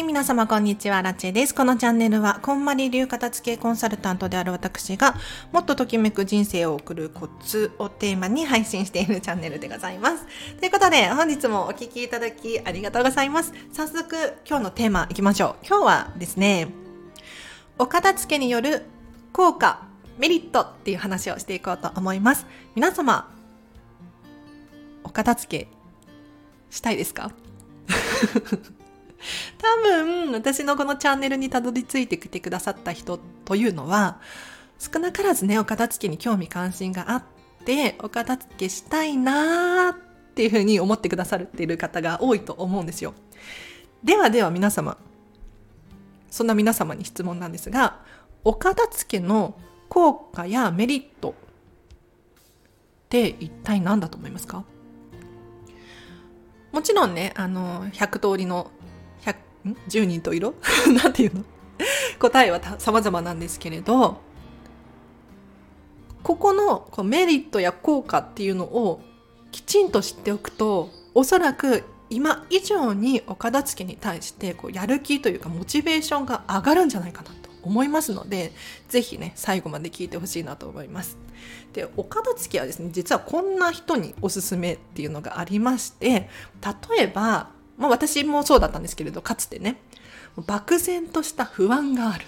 はい、皆様こんにちは、ラチェです。このチャンネルは、こんまり流片付けコンサルタントである私が、もっとときめく人生を送るコツをテーマに配信しているチャンネルでございます。ということで、本日もお聴きいただきありがとうございます。早速、今日のテーマいきましょう。今日はですね、お片付けによる効果、メリットっていう話をしていこうと思います。皆様、お片付けしたいですか？多分私のこのチャンネルにたどり着いてきてくださった人というのは少なからずねお片付けに興味関心があってお片付けしたいなーっていうふうに思ってくださっている方が多いと思うんですよ。ではでは皆様そんな皆様に質問なんですがお片付けの効果やメリットって一体何だと思いますか？もちろんねあの100通りの10人と色？なんていうの？答えは様々なんですけれどここのこうメリットや効果っていうのをきちんと知っておくとおそらく今以上にお片付けに対してこうやる気というかモチベーションが上がるんじゃないかなと思いますのでぜひね最後まで聞いてほしいなと思います。でお片付けはですね実はこんな人におすすめっていうのがありまして例えばまあ私もそうだったんですけれど、かつてね、漠然とした不安がある。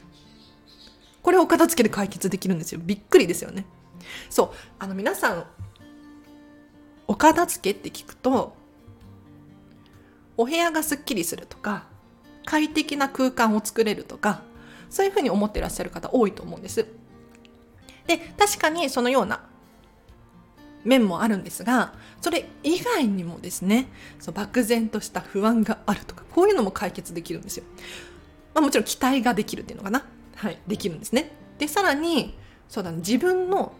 これを片付けで解決できるんですよ。びっくりですよね。そう。あの皆さん、お片付けって聞くと、お部屋がすっきりするとか、快適な空間を作れるとか、そういうふうに思ってらっしゃる方多いと思うんです。で、確かにそのような面もあるんですが、それ以外にもですね、そう漠然とした不安があるとか、こういうのも解決できるんですよ。まあもちろん期待ができるっていうのかな。はい、できるんですね。で、さらに、そうだね、自分の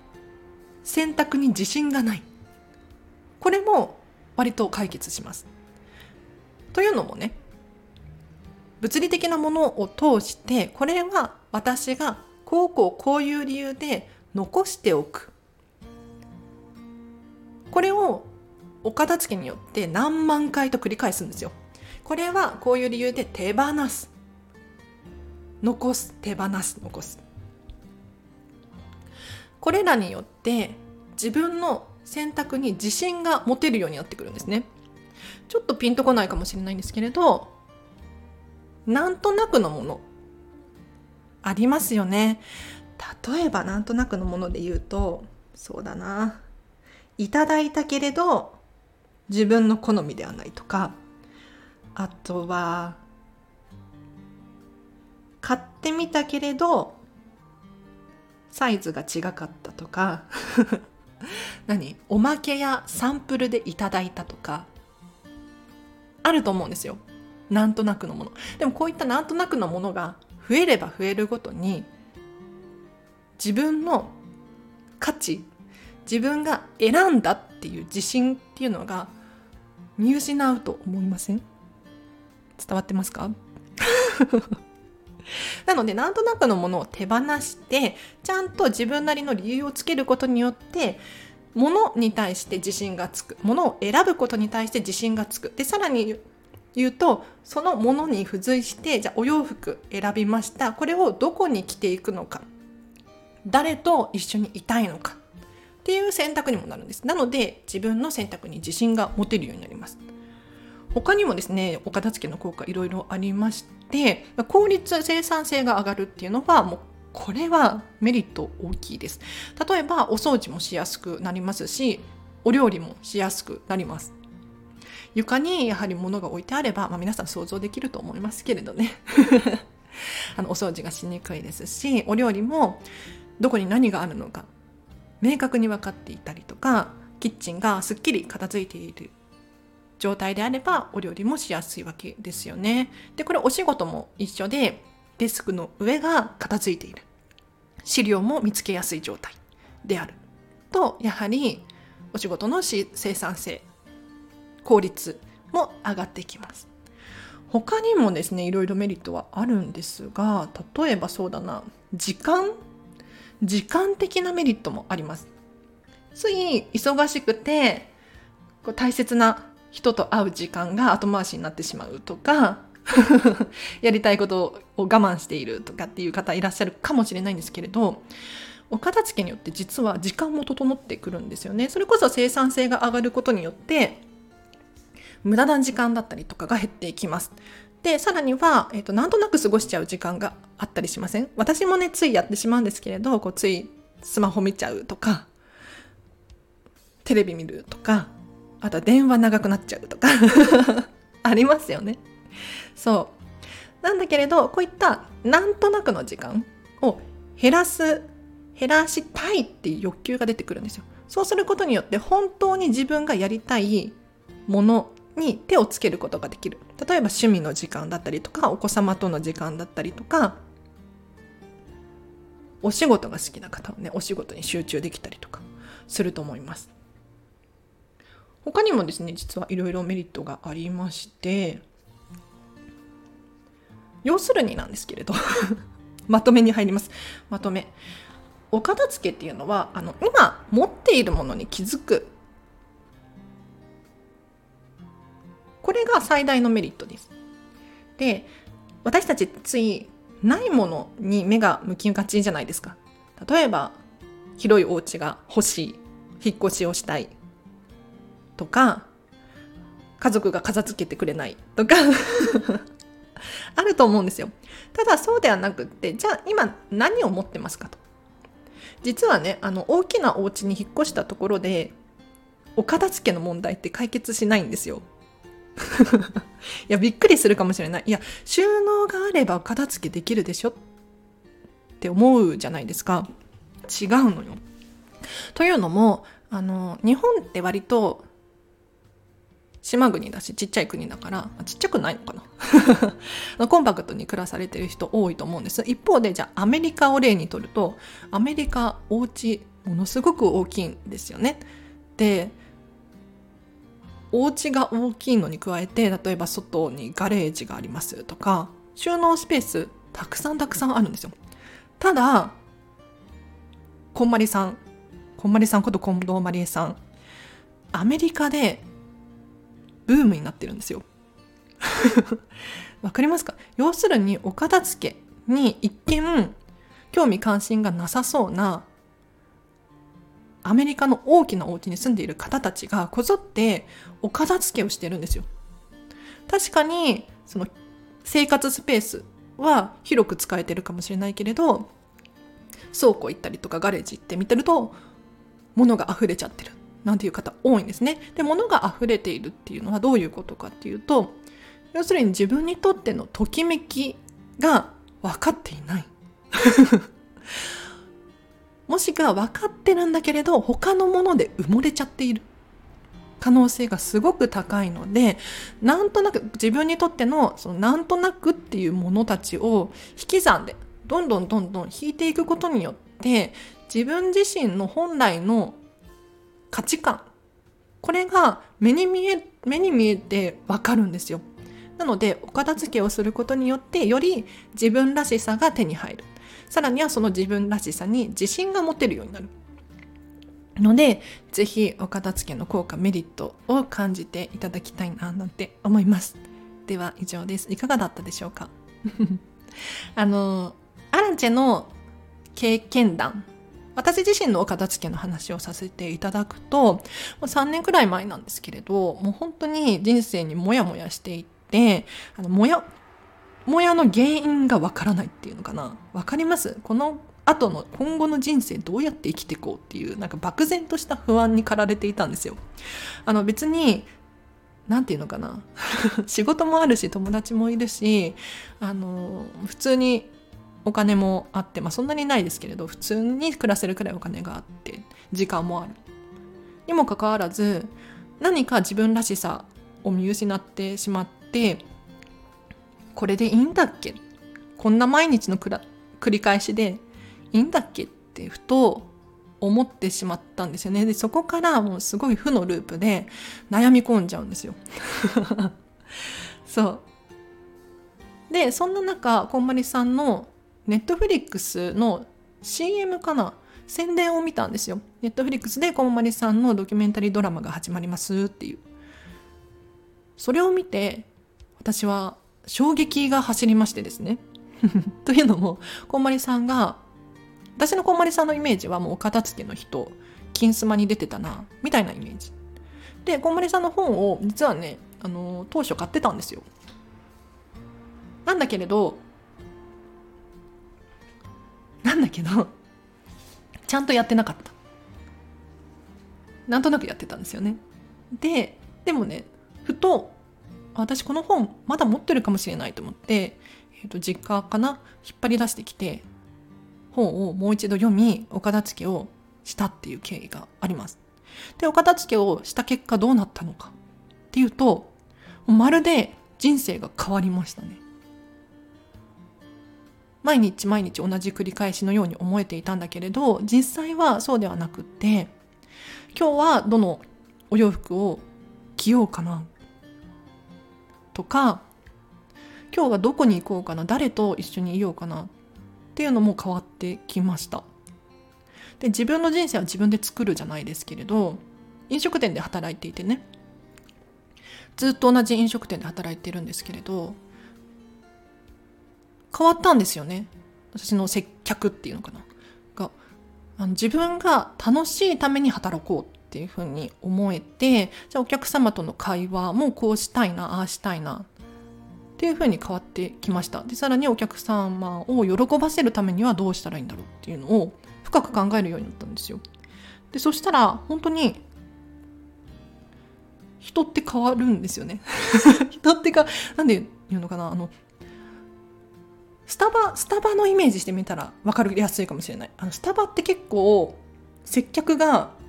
選択に自信がない。これも割と解決します。というのもね、物理的なものを通して、これは私がこうこうこういう理由で残しておくこれをお片付けによって何万回と繰り返すんですよ。これはこういう理由で手放す。残す、手放す、残す。これらによって自分の選択に自信が持てるようになってくるんですね。ちょっとピンとこないかもしれないんですけれど、なんとなくのもの、ありますよね。例えばなんとなくのもので言うと、そうだな。いただいたけれど自分の好みではないとか。あとは買ってみたけれどサイズが違かったとか。何？おまけやサンプルでいただいたとか。あると思うんですよ。なんとなくのもの。でもこういったなんとなくのものが増えれば増えるごとに自分の価値自分が選んだっていう自信っていうのが見失うと思いません？伝わってますか？なのでなんとなくのものを手放してちゃんと自分なりの理由をつけることによってものに対して自信がつく。ものを選ぶことに対して自信がつく。でさらに言うとそのものに付随してじゃあお洋服選びました。これをどこに着ていくのか。誰と一緒にいたいのか。っていう選択にもなるんです。なので自分の選択に自信が持てるようになります。他にもですね、お片付けの効果いろいろありまして、効率、生産性が上がるっていうのはもうこれはメリット大きいです。例えばお掃除もしやすくなりますし、お料理もしやすくなります。床にやはり物が置いてあれば、まあ、皆さん想像できると思いますけれどね。あのお掃除がしにくいですし、お料理もどこに何があるのか明確に分かっていたりとかキッチンがすっきり片付いている状態であればお料理もしやすいわけですよね。でこれお仕事も一緒でデスクの上が片付いている資料も見つけやすい状態であるとやはりお仕事の生産性効率も上がってきます。他にもですねいろいろメリットはあるんですが例えばそうだな時間時間的なメリットもあります。つい忙しくてこう大切な人と会う時間が後回しになってしまうとか やりたいことを我慢しているとかっていう方いらっしゃるかもしれないんですけれどお片付けによって実は時間も整ってくるんですよねそれこそ生産性が上がることによって無駄な時間だったりとかが減っていきますでさらには、えーと、なんとなく過ごしちゃう時間があったりしません？私もねついやってしまうんですけれどこうついスマホ見ちゃうとかテレビ見るとかあとは電話長くなっちゃうとか ありますよね。そう。なんだけれどこういったなんとなくの時間を減らす減らしたいっていう欲求が出てくるんですよ。そうすることによって本当に自分がやりたいものに手をつけることができる。例えば趣味の時間だったりとかお子様との時間だったりとかお仕事が好きな方はねお仕事に集中できたりとかすると思います。他にもですね実はいろいろメリットがありまして要するになんですけれど まとめに入ります。まとめ。お片付けっていうのはあの今持っているものに気づくこれが最大のメリットです。で私たちついないものに目が向きがちじゃないですか。例えば広いお家が欲しい引っ越しをしたいとか家族が片付けてくれないとか あると思うんですよ。ただそうではなくってじゃあ今何を持ってますかと。実はねあの大きなお家に引っ越したところでお片付けの問題って解決しないんですよ。いやびっくりするかもしれない。いや収納があれば片付けできるでしょって思うじゃないですか。違うのよ。というのもあの日本って割と島国だしちっちゃい国だからちっちゃくないのかな。コンパクトに暮らされてる人多いと思うんです。一方でじゃあアメリカを例にとるとアメリカお家ものすごく大きいんですよね。でお家が大きいのに加えて例えば外にガレージがありますとか収納スペースたくさんたくさんあるんですよただこんまりさんこんまりさんこと近藤まりえさんアメリカでブームになってるんですよ。わかりますか？要するにお片付けに一見興味関心がなさそうなアメリカの大きなお家に住んでいる方たちがこぞってお片付けをしてるんですよ。確かにその生活スペースは広く使えてるかもしれないけれど倉庫行ったりとかガレージ行って見てると物が溢れちゃってるなんていう方多いんですね。で物が溢れているっていうのはどういうことかっていうと要するに自分にとってのときめきが分かっていない。もしくは分かってるんだけれど他のもので埋もれちゃっている。可能性がすごく高いのでなんとなく自分にとってのそのなんとなくっていうものたちを引き算でどんどんどんどん引いていくことによって自分自身の本来の価値観これが目に見え目に見えてわかるんですよ。なのでお片付けをすることによってより自分らしさが手に入る。さらにはその自分らしさに自信が持てるようになる。のでぜひお片付けの効果メリットを感じていただきたいななんて思います。では以上です。いかがだったでしょうか？あのアランチェの経験談。私自身のお片付けの話をさせていただくともう3年くらい前なんですけれどもう本当に人生にモヤモヤしていてあのモヤモヤの原因がわからないっていうのかな？わかります？この後の今後の人生どうやって生きていこうっていうなんか漠然とした不安に駆られていたんですよ。あの別に何て言うのかな？仕事もあるし友達もいるしあの普通にお金もあって、まあ、そんなにないですけれど普通に暮らせるくらいお金があって時間もある。にもかかわらず何か自分らしさを見失ってしまってこれでいいんだっけ？こんな毎日の繰り返しでいいんだっけってふと思ってしまったんですよね。でそこからもうすごい負のループで悩み込んじゃうんですよ。そう。でそんな中こんまりさんのネットフリックスの CM かな？宣伝を見たんですよ。ネットフリックスでこんまりさんのドキュメンタリードラマが始まりますっていう。それを見て私は衝撃が走りましてですね。というのもこんまりさんが私のこんまりさんのイメージはもうお片付けの人金スマに出てたなみたいなイメージ。でこんまりさんの本を実はねあの当初買ってたんですよ。なんだけれどなんだけどちゃんとやってなかった。なんとなくやってたんですよね。ででもねふと私この本まだ持ってるかもしれないと思って、えー、と実家かな？引っ張り出してきて本をもう一度読みお片付けをしたっていう経緯があります。でお片付けをした結果どうなったのかっていうとまるで人生が変わりましたね。毎日毎日同じ繰り返しのように思えていたんだけれど実際はそうではなくって今日はどのお洋服を着ようかなとか今日はどこに行こうかな誰と一緒にいようかなっていうのも変わってきました。で自分の人生は自分で作るじゃないですけれど飲食店で働いていてねずっと同じ飲食店で働いてるんですけれど変わったんですよね。私の接客っていうのかな。があの自分が楽しいために働こうっていうふうに思えてじゃあお客様との会話もこうしたいなああしたいなっていうふうに変わってきました。でさらにお客様を喜ばせるためにはどうしたらいいんだろうっていうのを深く考えるようになったんですよ。でそしたら本当に人って変わるんですよね。人ってかなんで言うのかなあのスタバスタバのイメージしてみたら分かりやすいかもしれない。あのスタバって結構接客が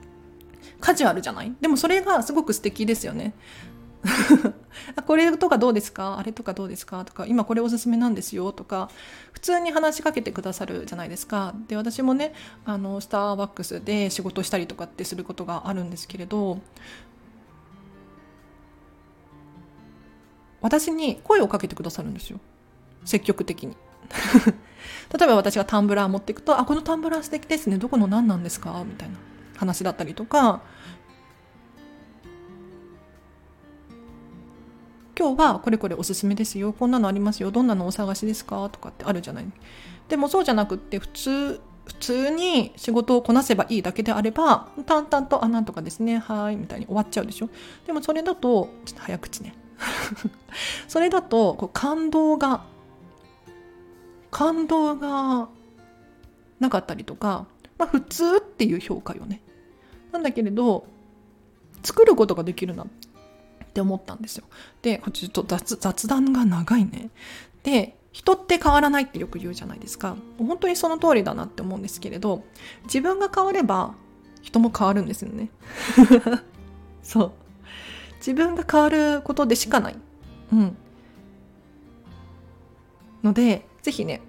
カジュアルじゃない？でもそれがすごく素敵ですよね。これとかどうですか？あれとかどうですか？とか今これおすすめなんですよ。とか普通に話しかけてくださるじゃないですか。で私もねあのスターバックスで仕事したりとかってすることがあるんですけれど私に声をかけてくださるんですよ。積極的に。例えば私がタンブラー持っていくと「あこのタンブラー素敵ですね。どこの何なんですか?」みたいな。話だったりとか。今日はこれこれおすすめですよ。こんなのありますよ。どんなのお探しですか？とかってあるじゃない。でもそうじゃなくって普通普通に仕事をこなせばいいだけであれば淡々と「あなんとかですねはい」みたいに終わっちゃうでしょ。でもそれだとちょっと早口ね。それだとこう感動が感動がなかったりとかまあ普通っていう評価よね。なんだけれど作ることができるなって思ったんですよ。でちょっと雑談が長いね。で人って変わらないってよく言うじゃないですか。本当にその通りだなって思うんですけれど自分が変われば人も変わるんですよね。そう。自分が変わることでしかない。うん。のでぜひね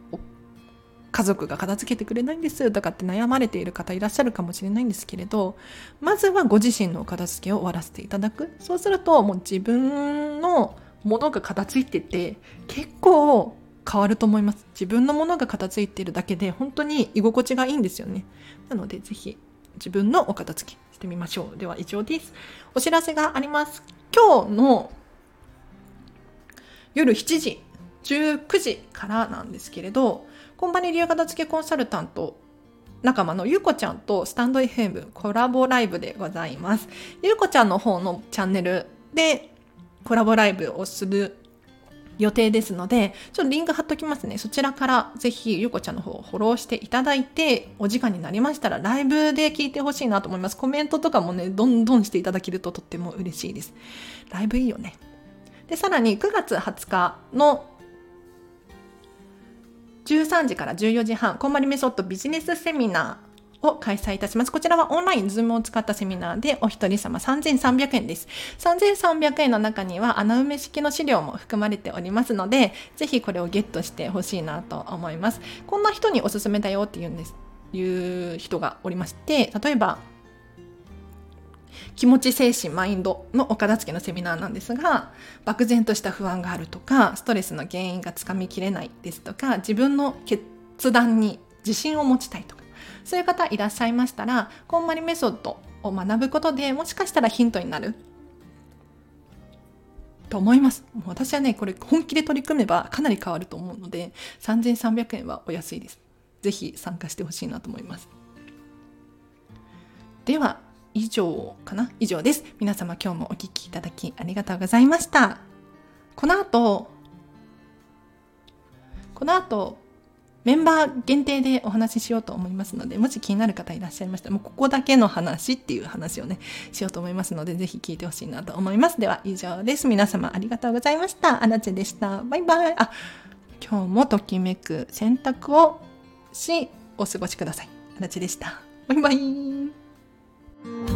家族が片付けてくれないんですとかって悩まれている方いらっしゃるかもしれないんですけれどまずはご自身のお片付けを終わらせていただく。そうするともう自分のものが片付いてて結構変わると思います。自分のものが片付いてるだけで本当に居心地がいいんですよね。なのでぜひ自分のお片付けしてみましょう。では以上です。お知らせがあります。今日の夜7時19時からなんですけれどコンパニ流片付けコンサルタント仲間のゆうこちゃんとスタンド FM コラボライブでございます。ゆうこちゃんの方のチャンネルでコラボライブをする予定ですので、ちょっとリンク貼っときますね。そちらからぜひゆうこちゃんの方をフォローしていただいて、お時間になりましたらライブで聞いてほしいなと思います。コメントとかもね、どんどんしていただけるととっても嬉しいです。ライブいいよね。で、さらに9月20日の13時から14時半、こんまりメソッドビジネスセミナーを開催いたします。こちらはオンライン、ズームを使ったセミナーでお一人様3300円です。3300円の中には穴埋め式の資料も含まれておりますので、ぜひこれをゲットしてほしいなと思います。こんな人におすすめだよって言うんです。いう人がおりまして、例えば、気持ち精神マインドのお片付けのセミナーなんですが漠然とした不安があるとかストレスの原因がつかみきれないですとか自分の決断に自信を持ちたいとかそういう方いらっしゃいましたらこんまりメソッドを学ぶことでもしかしたらヒントになると思います。私はね、これ本気で取り組めばかなり変わると思うので、3300円はお安いです。ぜひ参加してほしいなと思います。では、以上かな？以上です。皆様今日もお聴きいただきありがとうございました。この後、この後、メンバー限定でお話ししようと思いますので、もし気になる方いらっしゃいましたら、もうここだけの話っていう話をね、しようと思いますので、ぜひ聞いてほしいなと思います。では以上です。皆様ありがとうございました。アナチェでした。バイバイ。あ、今日もときめく選択をし、お過ごしください。アナチェでした。バイバイ。Bye.